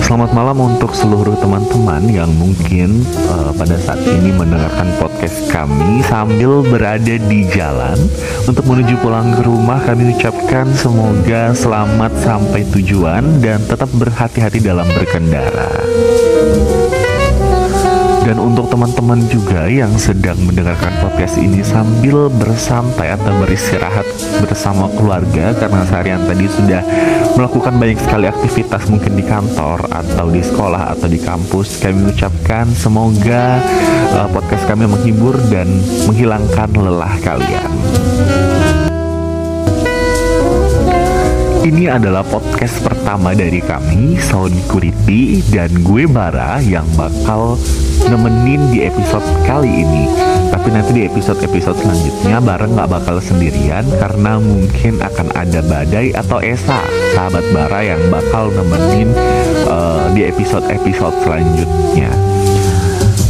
Selamat malam untuk seluruh teman-teman yang mungkin uh, pada saat ini mendengarkan podcast kami sambil berada di jalan untuk menuju pulang ke rumah. Kami ucapkan semoga selamat sampai tujuan dan tetap berhati-hati dalam berkendara. Dan untuk teman-teman juga yang sedang mendengarkan podcast ini sambil bersantai atau beristirahat bersama keluarga karena seharian tadi sudah melakukan banyak sekali aktivitas mungkin di kantor atau di sekolah atau di kampus, kami mengucapkan semoga uh, podcast kami menghibur dan menghilangkan lelah kalian. Ini adalah podcast pertama dari kami, Sound Kuriti, dan gue Bara yang bakal nemenin di episode kali ini. Tapi nanti di episode-episode selanjutnya bareng nggak bakal sendirian karena mungkin akan ada Badai atau Esa, sahabat Bara yang bakal nemenin uh, di episode-episode selanjutnya.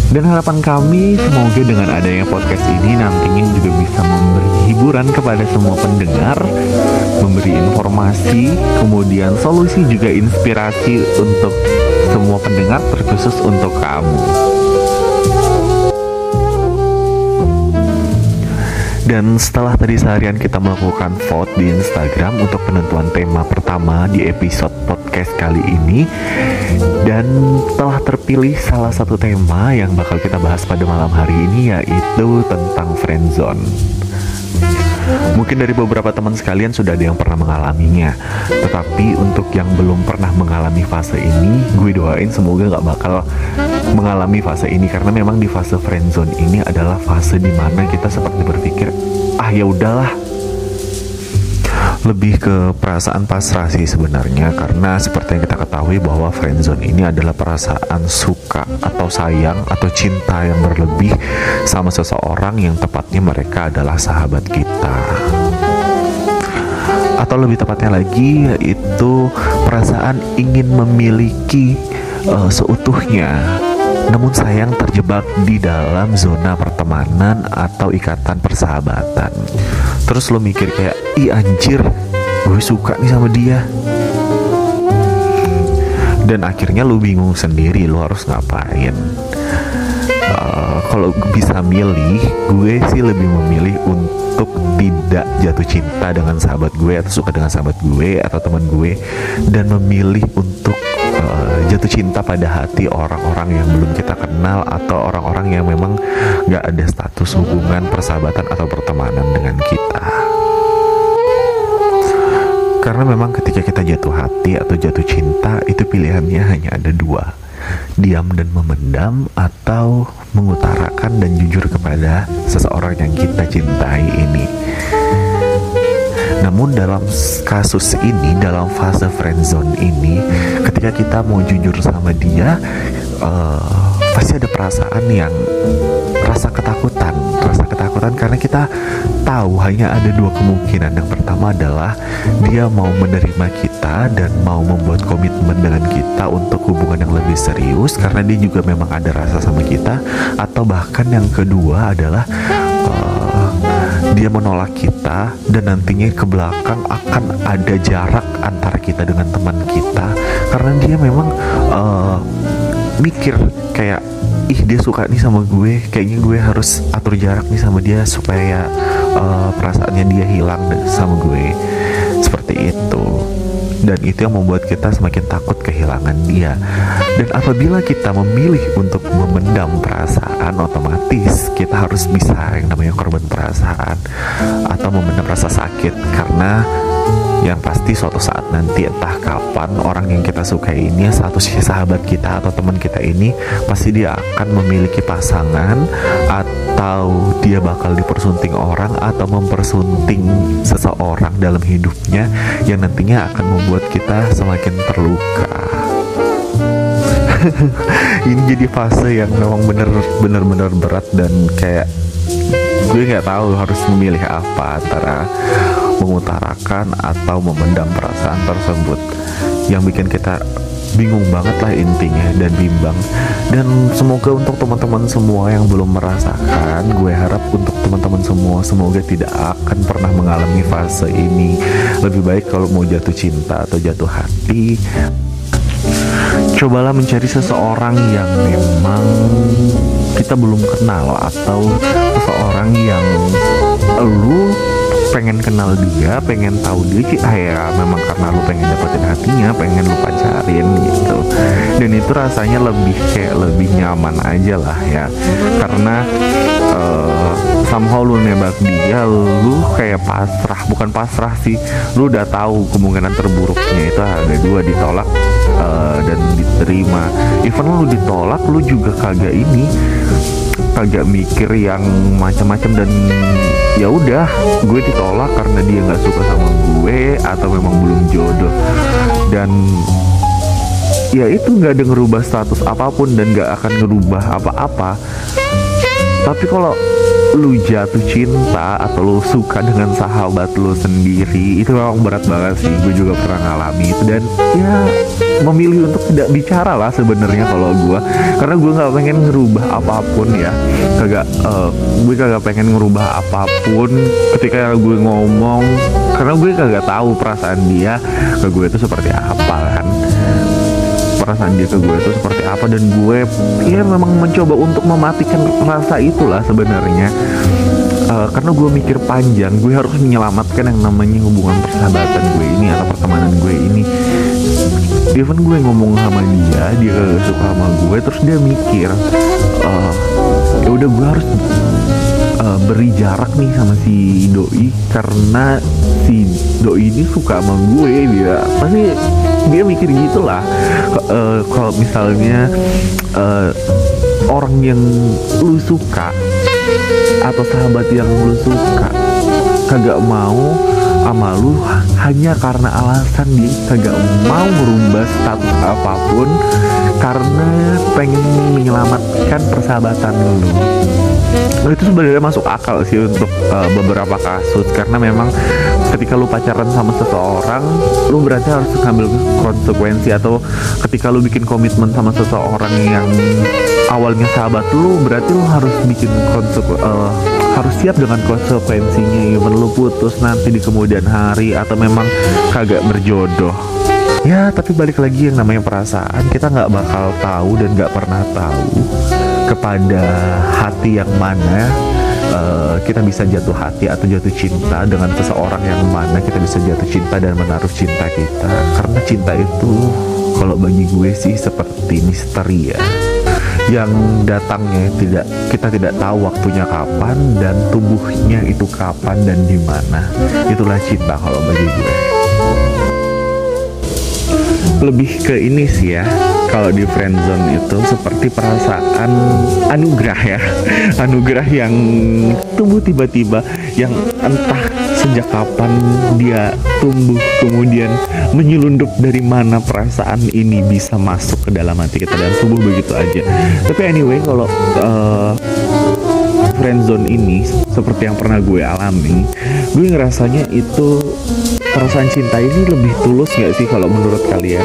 Dan harapan kami semoga dengan adanya podcast ini nantinya juga bisa memberi hiburan kepada semua pendengar, memberi informasi, kemudian solusi juga inspirasi untuk semua pendengar terkhusus untuk kamu. Dan setelah tadi seharian kita melakukan vote di Instagram untuk penentuan tema pertama di episode podcast kali ini Dan telah terpilih salah satu tema yang bakal kita bahas pada malam hari ini yaitu tentang friendzone Mungkin dari beberapa teman sekalian sudah ada yang pernah mengalaminya Tetapi untuk yang belum pernah mengalami fase ini Gue doain semoga gak bakal mengalami fase ini Karena memang di fase friendzone ini adalah fase di mana kita seperti berpikir Ah ya udahlah. Lebih ke perasaan pasrah sih sebenarnya karena seperti yang kita ketahui bahwa friendzone ini adalah perasaan suka atau sayang atau cinta yang berlebih sama seseorang yang tepatnya mereka adalah sahabat kita. Atau lebih tepatnya lagi yaitu perasaan ingin memiliki uh, seutuhnya namun sayang terjebak di dalam zona pertemanan atau ikatan persahabatan. Terus lo mikir kayak, ih anjir, gue suka nih sama dia. Dan akhirnya lo bingung sendiri lo harus ngapain. Uh, kalau bisa milih, gue sih lebih memilih untuk tidak jatuh cinta dengan sahabat gue atau suka dengan sahabat gue atau teman gue dan memilih untuk jatuh cinta pada hati orang-orang yang belum kita kenal atau orang-orang yang memang gak ada status hubungan persahabatan atau pertemanan dengan kita. Karena memang ketika kita jatuh hati atau jatuh cinta itu pilihannya hanya ada dua. Diam dan memendam atau mengutarakan dan jujur kepada seseorang yang kita cintai ini namun dalam kasus ini, dalam fase friendzone ini, ketika kita mau jujur sama dia, uh, pasti ada perasaan yang rasa ketakutan, rasa ketakutan karena kita tahu hanya ada dua kemungkinan. Yang pertama adalah dia mau menerima kita dan mau membuat komitmen dengan kita untuk hubungan yang lebih serius karena dia juga memang ada rasa sama kita, atau bahkan yang kedua adalah dia menolak kita dan nantinya ke belakang akan ada jarak antara kita dengan teman kita karena dia memang uh, mikir kayak ih dia suka nih sama gue kayaknya gue harus atur jarak nih sama dia supaya uh, perasaannya dia hilang sama gue. Seperti itu dan itu yang membuat kita semakin takut kehilangan dia. Dan apabila kita memilih untuk memendam perasaan, otomatis kita harus bisa yang namanya korban perasaan atau memendam rasa sakit karena yang pasti suatu saat nanti entah kapan orang yang kita sukai ini statusnya sahabat kita atau teman kita ini pasti dia akan memiliki pasangan atau dia bakal dipersunting orang atau mempersunting seseorang dalam hidupnya yang nantinya akan membuat kita semakin terluka. Ini jadi fase yang memang bener bener bener berat dan kayak gue nggak tahu harus memilih apa antara mengutarakan atau memendam perasaan tersebut. Yang bikin kita bingung banget lah intinya dan bimbang. Dan semoga untuk teman-teman semua yang belum merasakan gue harap untuk teman-teman semua semoga tidak akan pernah mengalami fase ini. Lebih baik kalau mau jatuh cinta atau jatuh hati cobalah mencari seseorang yang memang kita belum kenal atau seseorang yang lu pengen kenal dia, pengen tahu dia sih ah ya memang karena lu pengen dapetin hatinya, pengen lu pacarin gitu. Dan itu rasanya lebih kayak lebih nyaman aja lah ya. Karena uh, somehow lu nembak dia, lu kayak pasrah, bukan pasrah sih. Lu udah tahu kemungkinan terburuknya itu ada dua ditolak uh, dan diterima. Even lu ditolak, lu juga kagak ini kagak mikir yang macam-macam dan ya udah gue ditolak karena dia nggak suka sama gue atau memang belum jodoh. Dan ya itu nggak ada ngerubah status apa pun dan nggak akan ngerubah apa-apa tapi kalau lu jatuh cinta atau lu suka dengan sahabat lu sendiri itu memang berat banget sih. Gue juga pernah ngalami itu. Dan ya memilih untuk tidak bicara lah sebenarnya kalau gue karena gue nggak pengen ngerubah apa pun ya. Kagak uh, gue kagak pengen ngerubah apa pun ketika gue ngomong. Karena gue kagak tahu perasaan dia ke gue itu seperti apa kan perasaan dia ke gue itu seperti apa dan gue ya memang mencoba untuk mematikan rasa itulah sebenarnya. Uh, karena gue mikir panjang gue harus menyelamatkan yang namanya hubungan persahabatan gue ini atau pertemanan gue ini. Even gue ngomong sama dia dia suka sama gue terus dia mikir uh, ya udah gue harus uh, beri jarak nih sama si doi karena si doi ini suka sama gue dia pasti dia mikir gitulah uh, kalau misalnya uh, orang yang lu suka atau sahabat yang lu suka kagak mau sama lu hanya karena alasan dia kagak mau merubah status apa pun karena pengen menyelamatkan persahabatan lu itu sebenarnya masuk akal sih untuk uh, beberapa kasus. Karena memang ketika lu pacaran sama seseorang lu berarti harus ngambil konsekuensi atau ketika lu bikin komitmen sama seseorang yang awalnya sahabat lu berarti lu harus bikin konseku uh, harus siap dengan konsekuensinya. Even lu putus nanti di kemudian hari atau memang kagak berjodoh. Ya tapi balik lagi yang namanya perasaan. Kita nggak bakal tahu dan nggak pernah tahu kepada hati yang mana uh, kita bisa jatuh hati atau jatuh cinta dengan seseorang yang mana kita bisa jatuh cinta dan menaruh cinta kita. Karena cinta itu kalau bagi gue sih seperti misteri ya. Yang datangnya tidak kita tidak tahu waktunya kapan dan tubuhnya itu kapan dan di mana. Itulah cinta kalau bagi gue. Lebih ke ini sih ya kalau di friendzone itu seperti perasaan anugerah ya. Anugerah yang tumbuh tiba-tiba yang entah sejak kapan dia tumbuh kemudian menyelundup dari mana perasaan ini bisa masuk ke dalam hati kita dan tumbuh begitu aja. Tapi anyway kalau uh, friendzone ini seperti yang pernah gue alami gue ngerasanya itu perasaan cinta ini lebih tulus gak sih kalau menurut kalian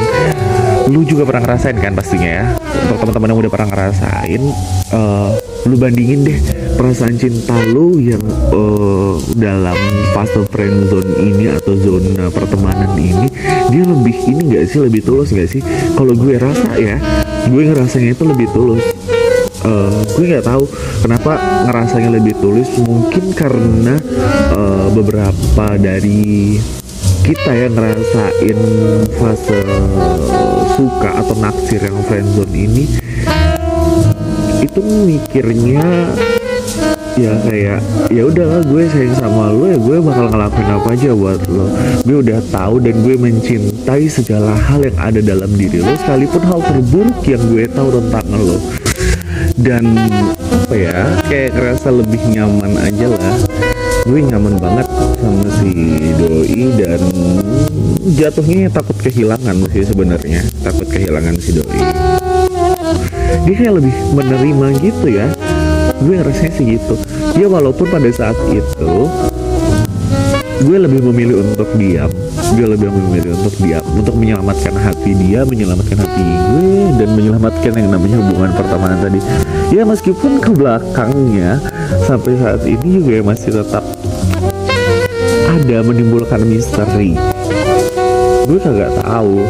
lu juga pernah ngerasain kan pastinya ya? Untuk teman-teman yang udah pernah ngerasain uh, lu bandingin deh perasaan cinta lu yang uh, dalam fase friend zone ini atau zona pertemanan ini dia lebih ini gak sih? Lebih tulus gak sih? Kalau gue rasa ya gue ngerasanya itu lebih tulus. Uh, gue nggak tahu kenapa ngerasanya lebih tulus. Mungkin karena uh, beberapa dari kita yang ngerasain fase suka atau naksir yang friendzone ini itu mikirnya ya kayak ya udahlah gue sayang sama lo ya gue bakal ngelakuin apa aja buat lo gue udah tahu dan gue mencintai segala hal yang ada dalam diri lo sekalipun hal terburuk yang gue tahu tentang lo dan apa ya kayak ngerasa lebih nyaman aja lah gue nyaman banget sama si doi dan jatuhnya takut kehilangan sih sebenarnya. Takut kehilangan si doi. Dia kayak lebih menerima gitu ya. Gue ngerasanya sih gitu. Ya walaupun pada saat itu gue lebih memilih untuk diam. Gue lebih memilih untuk diam untuk menyelamatkan hati dia menyelamatkan hati gue dan menyelamatkan yang namanya hubungan pertemanan tadi. Ya meskipun ke belakangnya sampai saat ini juga masih tetap ada menimbulkan misteri. Gue kagak tahu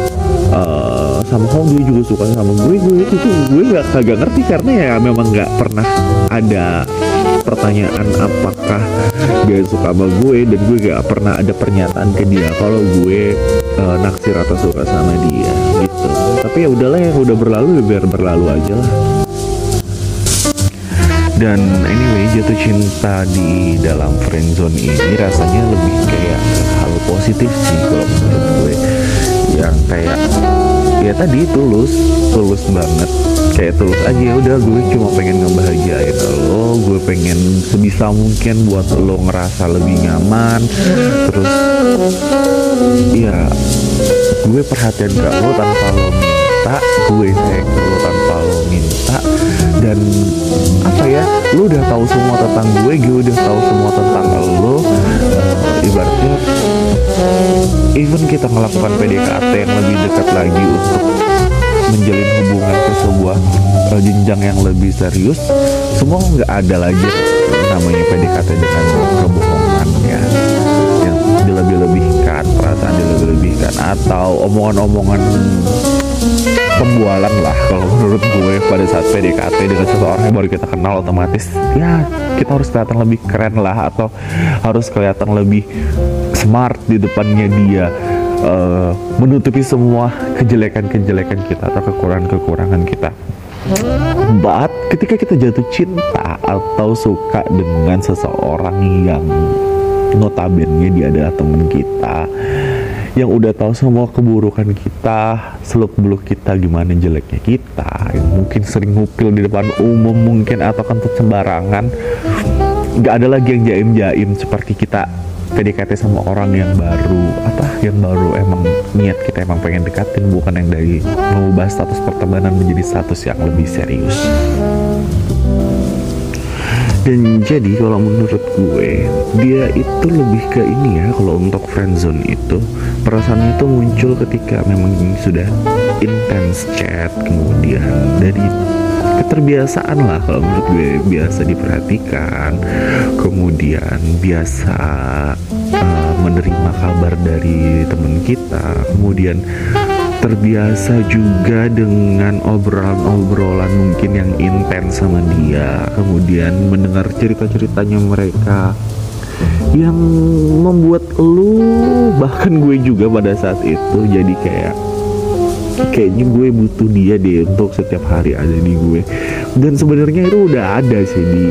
uh, sama kok dia juga suka sama gue gue itu gue gak kagak ngerti karena ya memang nggak pernah ada pertanyaan apakah dia suka sama gue dan gue gak pernah ada pernyataan ke dia kalau gue uh, naksir atau suka sama dia gitu. Tapi ya udahlah yang udah berlalu ya biar berlalu aja lah dan anyway jatuh cinta di dalam friendzone ini rasanya lebih kayak hal positif sih kalau menurut gue. Yang kayak ya tadi tulus tulus banget. Kayak tulus aja udah gue cuma pengen ngebahagiain lo gue pengen sebisa mungkin buat lo ngerasa lebih nyaman. Terus ya gue perhatian ke lo tanpa lo minta gue sayang ke lo tanpa lo minta dan apa ya lo udah tahu semua tentang gue gue udah tahu semua tentang lo uh, ibaratnya even kita melakukan PDKT yang lebih dekat lagi untuk menjalin hubungan ke sebuah uh, jenjang yang lebih serius semua nggak ada lagi namanya PDKT dengan kebohongan ya. Yang dilebih-lebihkan perasaan dilebih-lebihkan atau omongan-omongan pembualan lah kalau menurut gue pada saat PDKT dengan seseorang yang baru kita kenal otomatis ya kita harus kelihatan lebih keren lah atau harus kelihatan lebih smart di depannya dia uh, menutupi semua kejelekan-kejelekan kita atau kekurangan-kekurangan kita. But ketika kita jatuh cinta atau suka dengan seseorang yang notabene dia adalah teman kita yang udah tahu semua keburukan kita, seluk beluk kita, gimana jeleknya kita, yang mungkin sering ngupil di depan umum mungkin atau kentut sembarangan, nggak ada lagi yang jaim jaim seperti kita PDKT sama orang yang baru. Apa? Yang baru emang niat kita emang pengen dekatin bukan yang dari mengubah status pertemanan menjadi status yang lebih serius dan jadi kalau menurut gue dia itu lebih ke ini ya kalau untuk friendzone itu perasaannya itu muncul ketika memang sudah intens chat kemudian. Dari keterbiasaan lah kalau menurut gue biasa diperhatikan. Kemudian biasa uh, menerima kabar dari teman kita. Kemudian terbiasa juga dengan obrolan-obrolan mungkin yang intens sama dia. Kemudian mendengar cerita-ceritanya mereka yang membuat lu bahkan gue juga pada saat itu jadi kayak kayaknya gue butuh dia deh untuk setiap hari ada di gue. Dan sebenarnya itu udah ada sih di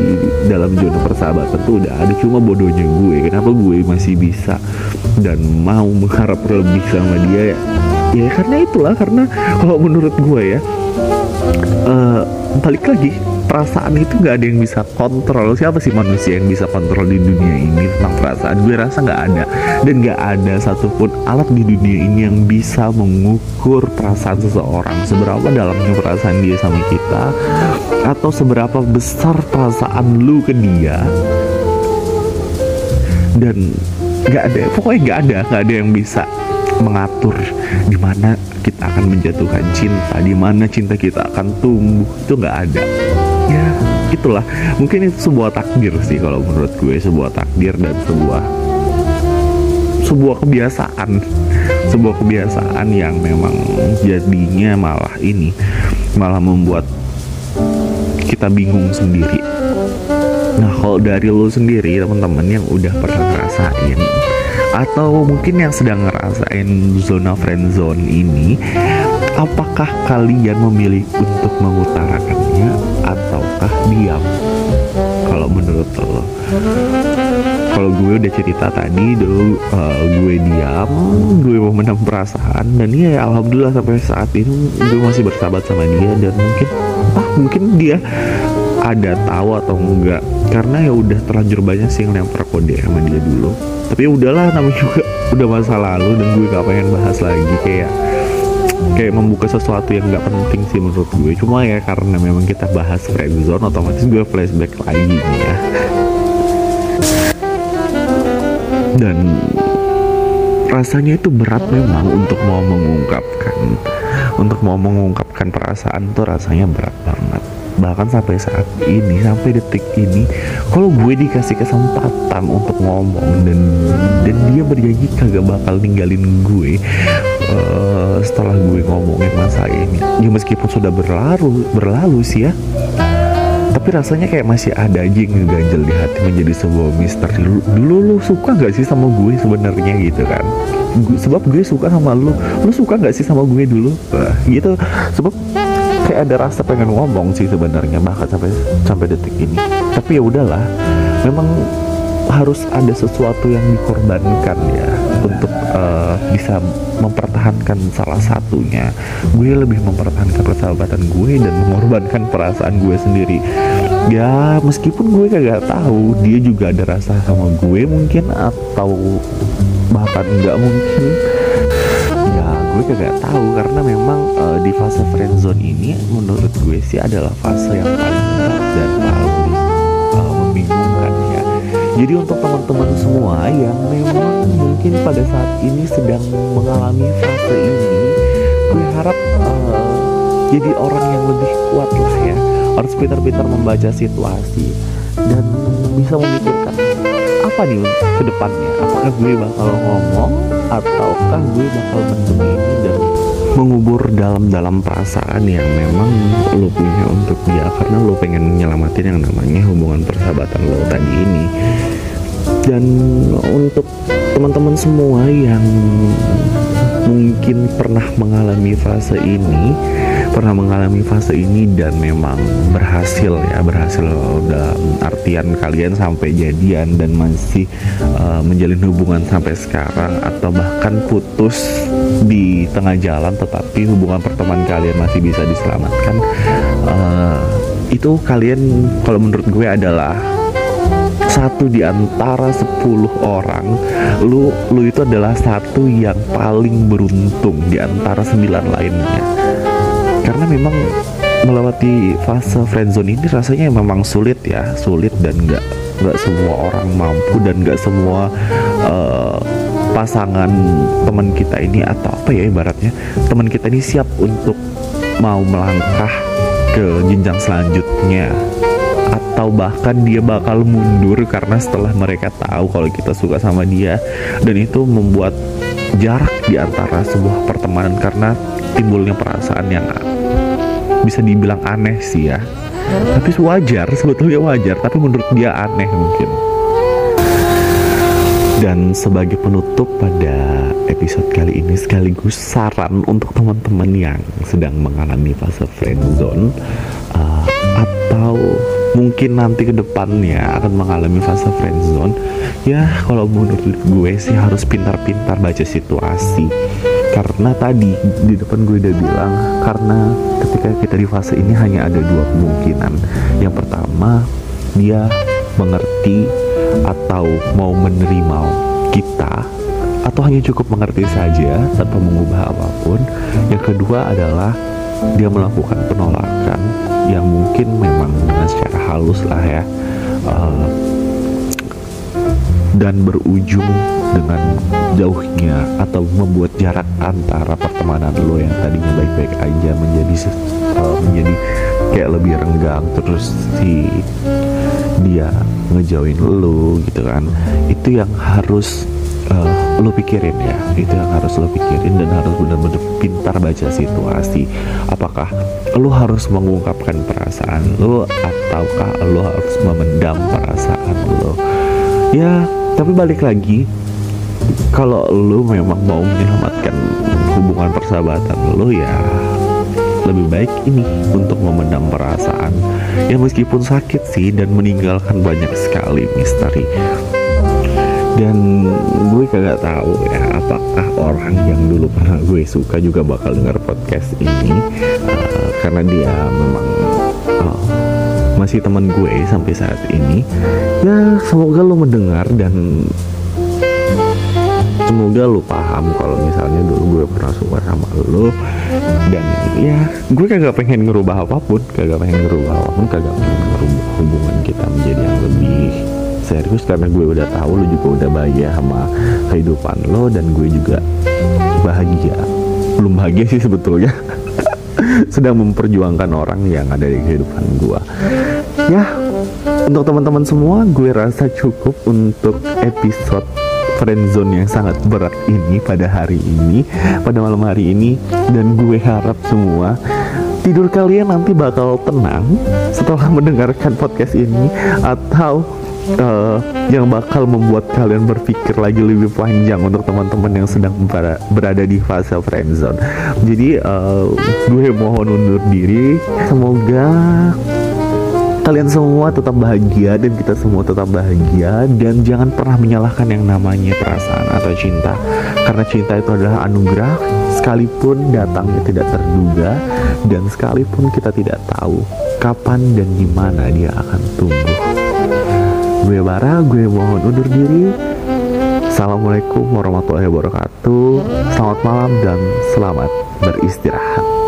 dalam zona persahabatan tuh udah ada cuma bodohnya gue. Kenapa gue masih bisa dan mau mengharap lebih sama dia ya ya karena itulah karena kalau menurut gue ya uh, balik lagi perasaan itu nggak ada yang bisa kontrol. Siapa sih manusia yang bisa kontrol di dunia ini? Tentang perasaan gue rasa nggak ada. Dan nggak ada satupun alat di dunia ini yang bisa mengukur perasaan seseorang. Seberapa dalamnya perasaan dia sama kita atau seberapa besar perasaan lu ke dia. Dan nggak ada pokoknya nggak ada nggak ada yang bisa mengatur di mana kita akan menjatuhkan cinta, di mana cinta kita akan tumbuh. Itu nggak ada. Ya itulah mungkin itu sebuah takdir sih kalau menurut gue sebuah takdir dan sebuah sebuah kebiasaan. Sebuah kebiasaan yang memang jadinya malah ini malah membuat kita bingung sendiri. Nah kalau dari lo sendiri teman-teman yang udah pernah ngerasain atau mungkin yang sedang ngerasain zona friend zone ini apakah kalian memilih untuk mengutarakannya ataukah diam? Kalau menurut lo. Kalau gue udah cerita tadi dulu uh, gue diam gue mau menang perasaan dan ya alhamdulillah sampai saat ini gue masih bersahabat sama dia dan mungkin ah mungkin dia ada tahu atau enggak. Karena ya udah terlanjur banyak sih yang lempar kode sama dia dulu. Tapi ya udahlah namanya juga udah masa lalu dan gue gak pengen bahas lagi. Kayak kayak membuka sesuatu yang nggak penting sih menurut gue. Cuma ya karena memang kita bahas friendzone otomatis gue flashback lagi nih ya. Dan rasanya itu berat memang untuk mau mengungkapkan. Untuk mau mengungkapkan perasaan tuh rasanya berat banget bahkan sampai saat ini sampai detik ini kalau gue dikasih kesempatan untuk ngomong dan dan dia berjanji kagak bakal ninggalin gue uh, setelah gue ngomongin masa ini. Ya meskipun sudah berlalu berlalu sih ya. Tapi rasanya kayak masih ada aja yang ngeganjel di hati menjadi sebuah misteri dulu, dulu lu suka gak sih sama gue sebenarnya gitu kan? Sebab gue suka sama lu. Lu suka gak sih sama gue dulu? Gitu. Sebab kayak ada rasa pengen ngomong sih sebenarnya bahkan sampai sampai detik ini. Tapi ya udahlah memang harus ada sesuatu yang dikorbankan ya untuk uh, bisa mempertahankan salah satunya. Gue lebih mempertahankan persahabatan gue dan mengorbankan perasaan gue sendiri. Ya meskipun gue kagak tahu dia juga ada rasa sama gue mungkin atau bahkan nggak mungkin gue kagak tahu karena memang uh, di fase friendzone ini menurut gue sih adalah fase yang paling berat dan paling uh, membingungkan ya. Jadi untuk teman-teman semua yang memang mungkin pada saat ini sedang mengalami fase ini gue harap uh, jadi orang yang lebih kuat lah ya. Harus pintar-pintar membaca situasi dan bisa memikirkan apa nih ke depannya? Apakah gue bakal ngomong ataukah gue bakal mendem ini dan mengubur dalam-dalam perasaan yang memang lo punya untuk dia? Karena lo pengen nyelamatin yang namanya hubungan persahabatan lo tadi ini. Dan untuk teman-teman semua yang mungkin pernah mengalami fase ini pernah mengalami fase ini dan memang berhasil ya berhasil dalam artian kalian sampai jadian dan masih uh, menjalin hubungan sampai sekarang atau bahkan putus di tengah jalan tetapi hubungan pertemanan kalian masih bisa diselamatkan. Uh, itu kalian kalau menurut gue adalah satu di antara 10 orang lu lu itu adalah satu yang paling beruntung di antara sembilan lainnya karena memang melewati fase friendzone ini rasanya memang sulit ya sulit dan nggak nggak semua orang mampu dan nggak semua uh, pasangan teman kita ini atau apa ya ibaratnya teman kita ini siap untuk mau melangkah ke jenjang selanjutnya. Atau bahkan dia bakal mundur karena setelah mereka tahu kalau kita suka sama dia. Dan itu membuat jarak di antara sebuah pertemanan karena timbulnya perasaan yang bisa dibilang aneh sih ya. Tapi wajar sebetulnya wajar tapi menurut dia aneh mungkin. Dan sebagai penutup pada episode kali ini sekaligus saran untuk teman-teman yang sedang mengalami fase friendzone uh, atau mungkin nanti ke depannya akan mengalami fase friendzone ya kalau menurut gue sih harus pintar-pintar baca situasi karena tadi di depan gue udah bilang karena ketika kita di fase ini hanya ada dua kemungkinan. Yang pertama dia mengerti atau mau menerima kita atau hanya cukup mengerti saja tanpa mengubah apa pun. Yang kedua adalah dia melakukan penolakan yang mungkin memang dengan secara halus lah ya dan berujung dengan jauhnya atau membuat jarak antara pertemanan lo yang tadinya baik-baik aja menjadi uh, menjadi kayak lebih renggang terus si dia ngejauhin lo gitu kan. Itu yang harus uh, lo pikirin ya. Itu yang harus lo pikirin dan harus benar-benar pintar baca situasi. Apakah lo harus mengungkapkan perasaan lo ataukah lo harus memendam perasaan lo? Ya tapi balik lagi kalau lu memang mau menyelamatkan hubungan persahabatan lu ya lebih baik ini untuk memendam perasaan ya meskipun sakit sih dan meninggalkan banyak sekali misteri. Dan gue kagak tahu ya apakah orang yang dulu pernah gue suka juga bakal dengar podcast ini uh, karena dia memang uh, masih teman gue sampai saat ini. Ya semoga lo mendengar dan semoga lo paham kalau misalnya dulu gue pernah suka sama lo dan ya gue kagak pengen ngerubah apa pun kagak pengen ngerubah apa pun kagak pengen ngerubah hubungan kita menjadi yang lebih serius karena gue udah tahu lo juga udah bahagia sama kehidupan lo dan gue juga bahagia. Belum bahagia sih sebetulnya sedang memperjuangkan orang yang ada di kehidupan gue ya untuk teman-teman semua gue rasa cukup untuk episode friendzone yang sangat berat ini pada hari ini pada malam hari ini. Dan gue harap semua tidur kalian nanti bakal tenang setelah mendengarkan podcast ini atau uh, yang bakal membuat kalian berpikir lagi lebih panjang untuk teman-teman yang sedang berada di fase friendzone. Jadi uh, gue mohon undur diri. Semoga kalian semua tetap bahagia dan kita semua tetap bahagia dan jangan pernah menyalahkan yang namanya perasaan atau cinta karena cinta itu adalah anugerah sekalipun datangnya tidak terduga dan sekalipun kita tidak tahu kapan dan di mana dia akan tumbuh. Gue Bara, gue mohon undur diri. Assalamualaikum warahmatullahi wabarakatuh. Selamat malam dan selamat beristirahat.